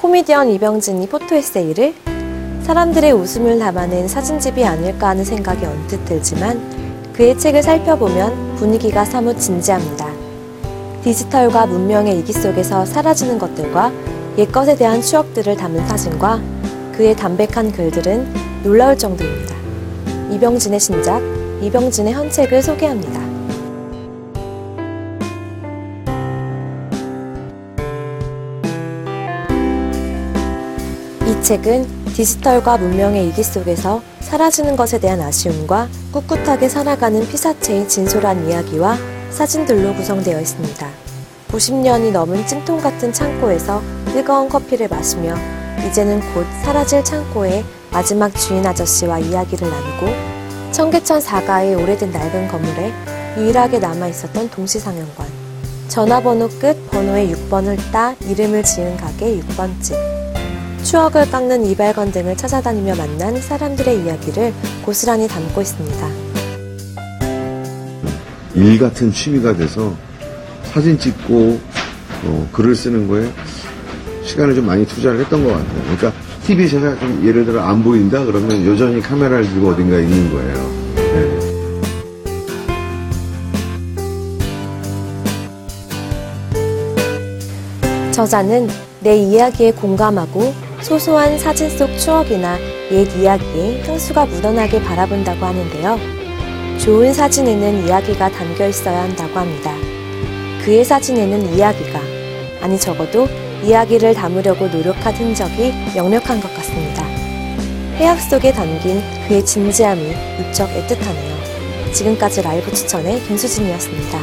코미디언 이병진이 포토 에세이를 사람들의 웃음을 담아낸 사진집이 아닐까 하는 생각이 언뜻 들지만 그의 책을 살펴보면 분위기가 사뭇 진지합니다. 디지털과 문명의 이기 속에서 사라지는 것들과 옛것에 대한 추억들을 담은 사진과 그의 담백한 글들은 놀라울 정도입니다. 이병진의 신작, 이병진의 현책을 소개합니다. 이 책은 디지털과 문명의 이기 속에서 사라지는 것에 대한 아쉬움과 꿋꿋하게 살아가는 피사체의 진솔한 이야기와 사진들로 구성되어 있습니다. 90년이 넘은 찜통 같은 창고에서 뜨거운 커피를 마시며 이제는 곧 사라질 창고의 마지막 주인 아저씨와 이야기를 나누고 청계천 사가의 오래된 낡은 건물에 유일하게 남아 있었던 동시상영관, 전화번호 끝 번호의 6번을 따 이름을 지은 가게 6번집, 추억을 깎는 이발관 등을 찾아다니며 만난 사람들의 이야기를 고스란히 담고 있습니다. 일 같은 취미가 돼서 사진 찍고 어, 글을 쓰는 거에 시간을 좀 많이 투자를 했던 것 같아요. 그러니까 TV 제가 좀 예를 들어 안 보인다 그러면 여전히 카메라를 들고 어딘가에 있는 거예요. 네. 저자는 내 이야기에 공감하고 소소한 사진 속 추억이나 옛 이야기에 향수가 묻어나게 바라본다고 하는데요. 좋은 사진에는 이야기가 담겨 있어야 한다고 합니다. 그의 사진에는 이야기가, 아니 적어도 이야기를 담으려고 노력한 흔적이 역력한 것 같습니다. 해악 속에 담긴 그의 진지함이 무척 애틋하네요. 지금까지 라이브 추천의 김수진이었습니다.